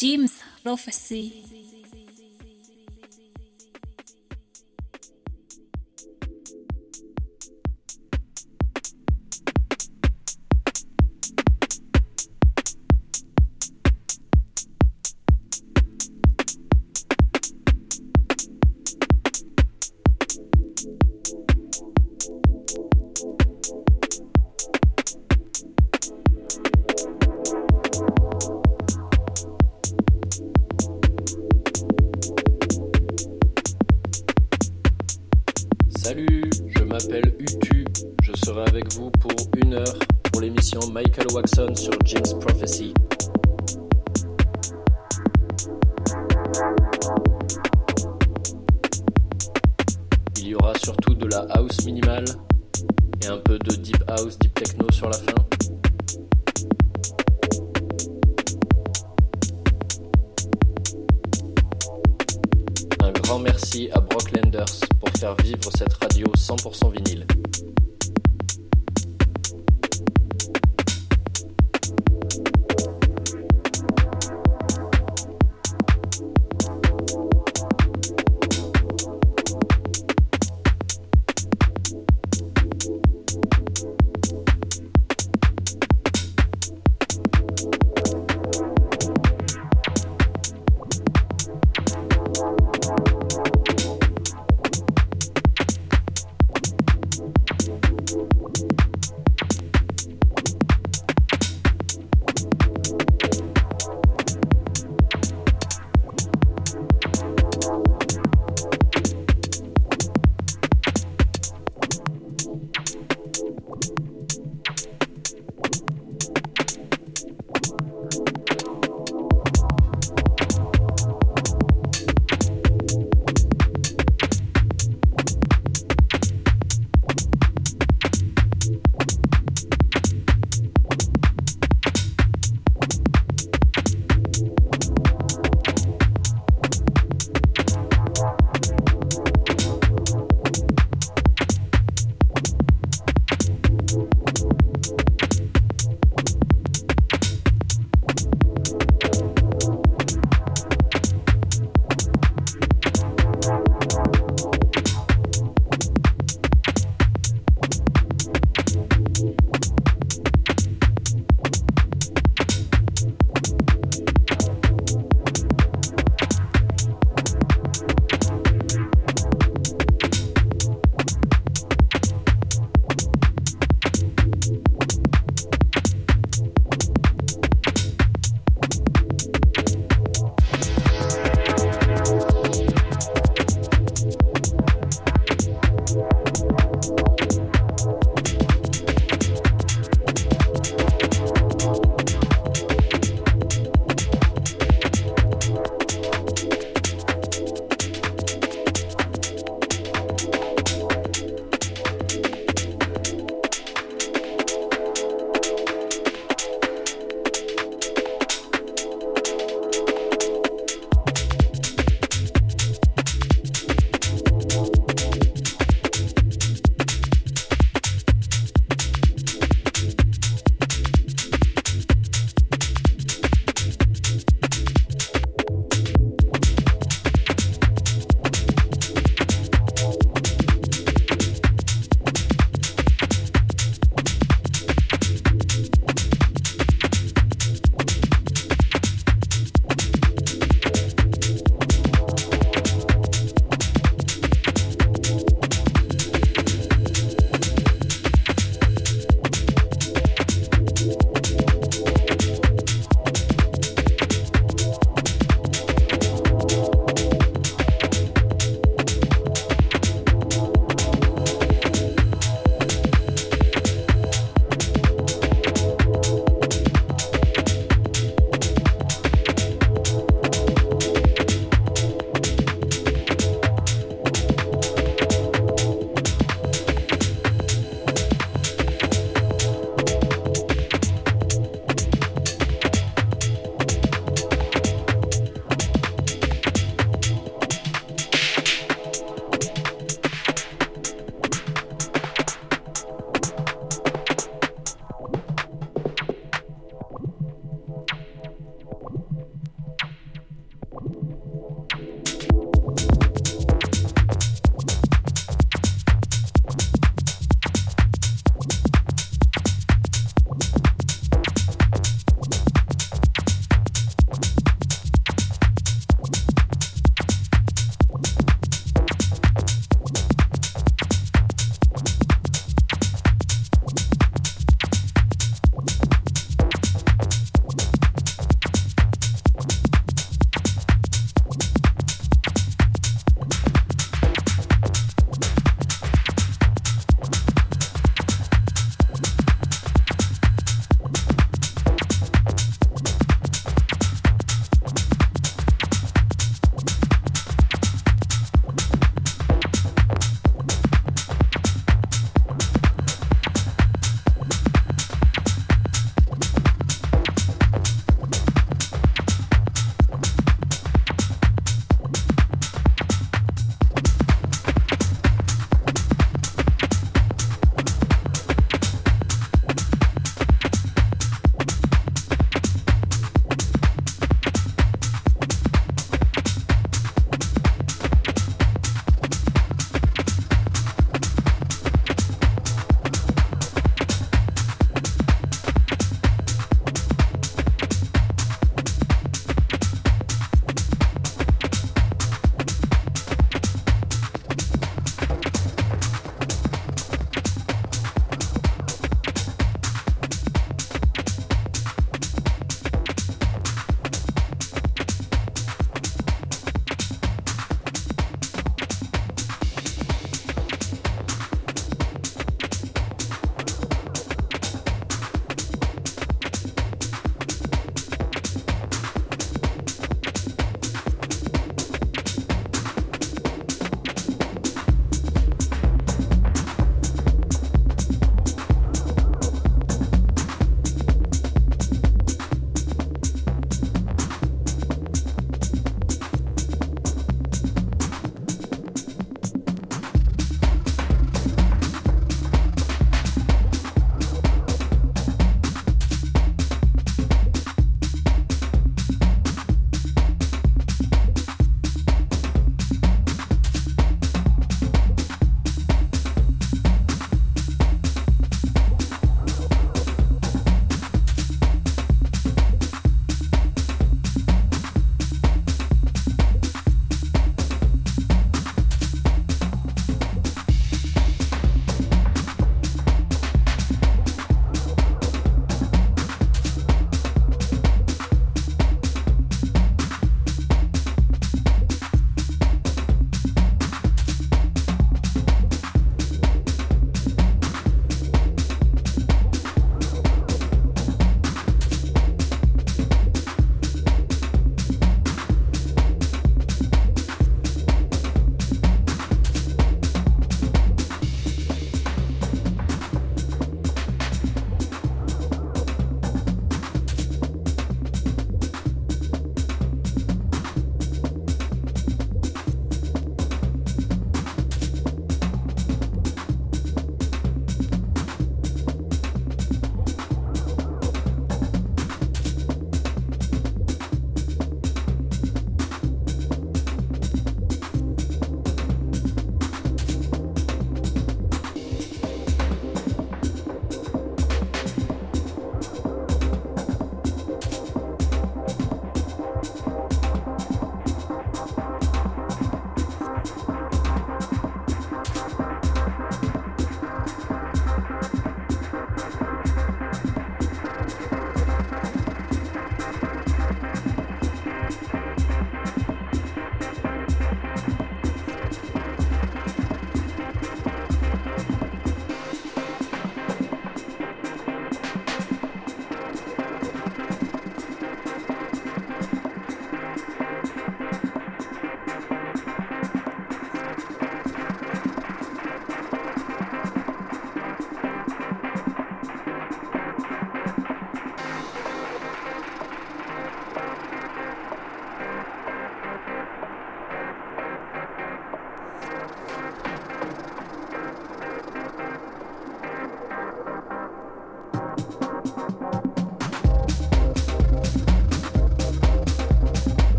James Prophecy.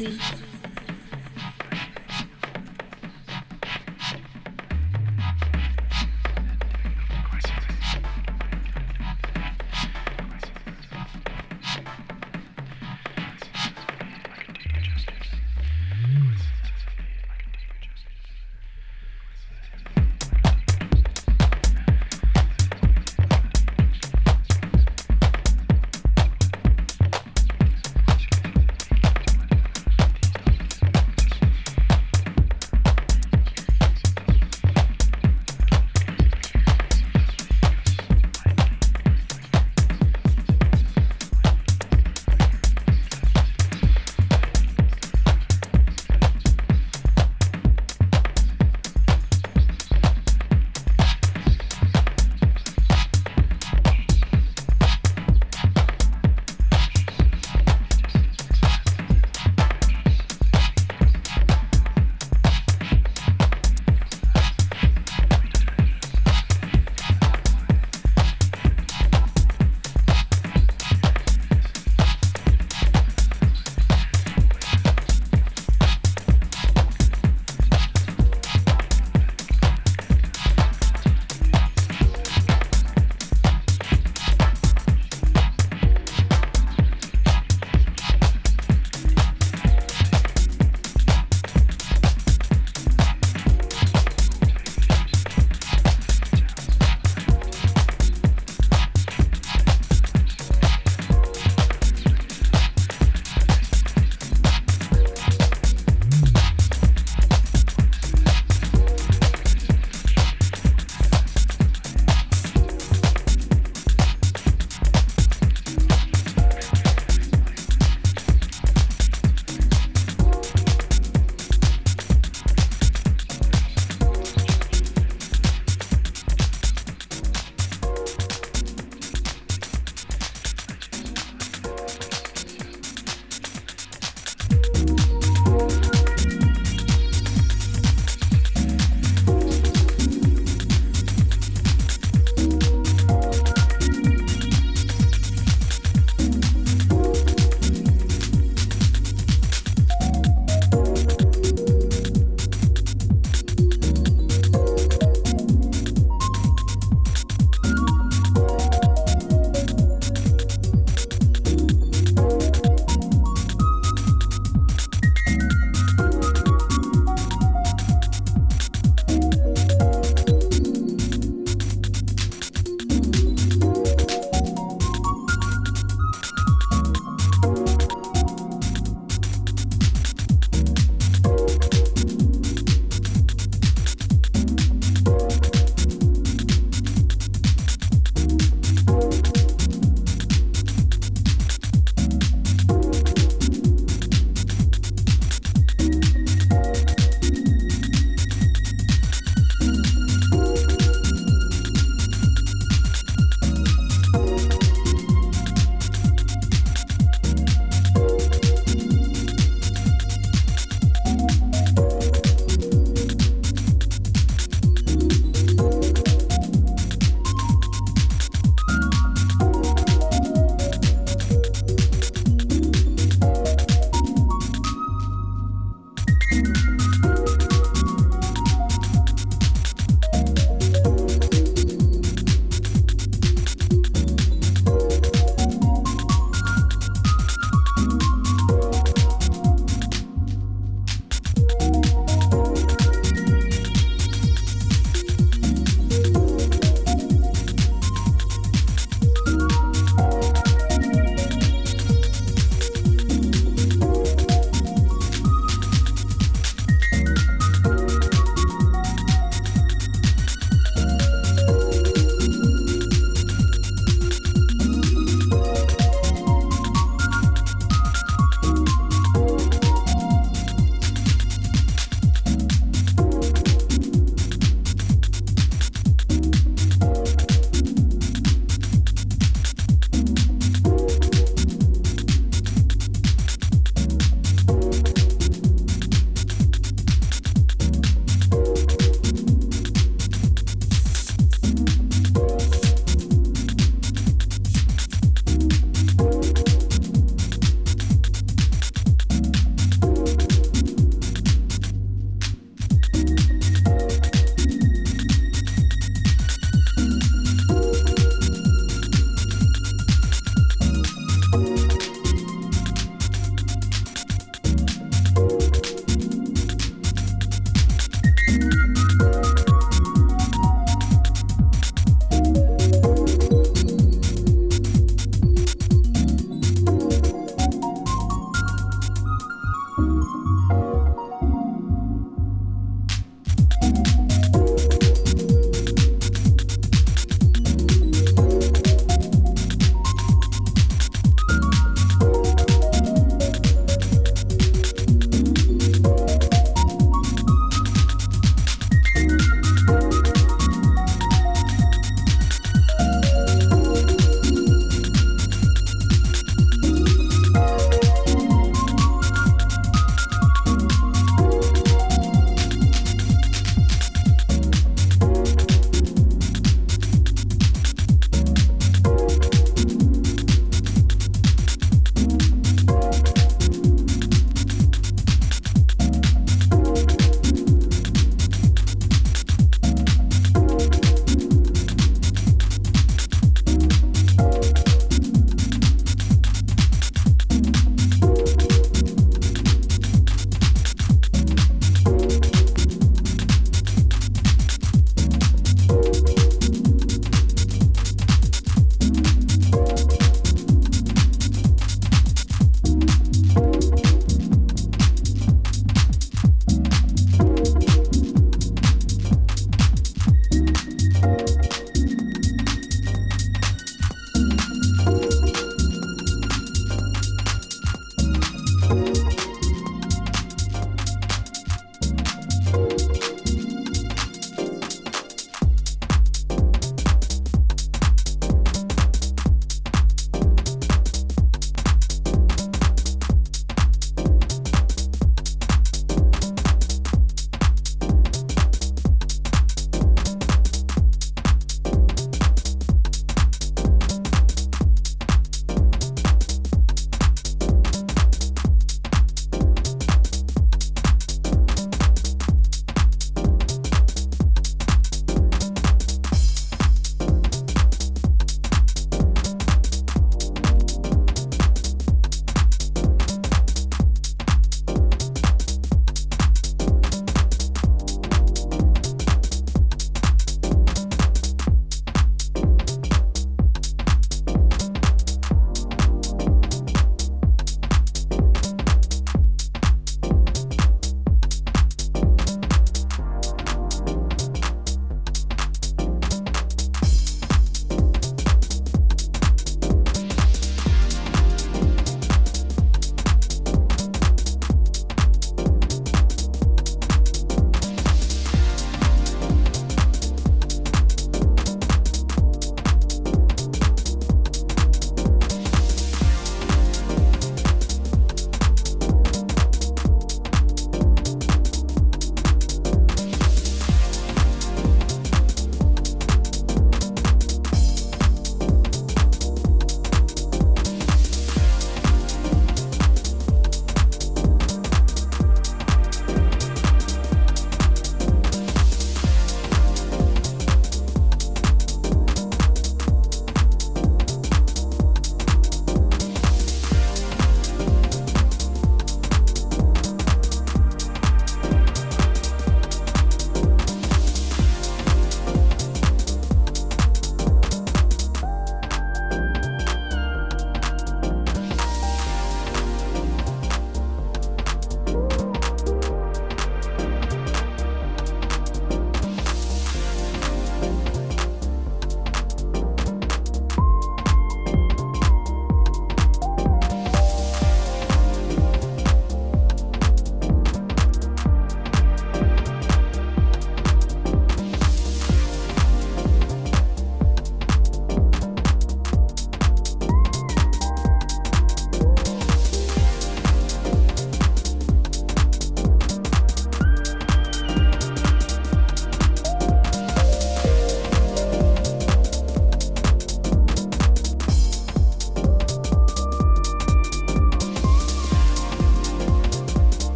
Lucy.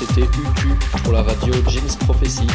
C'était UTU pour la radio James Prophecy.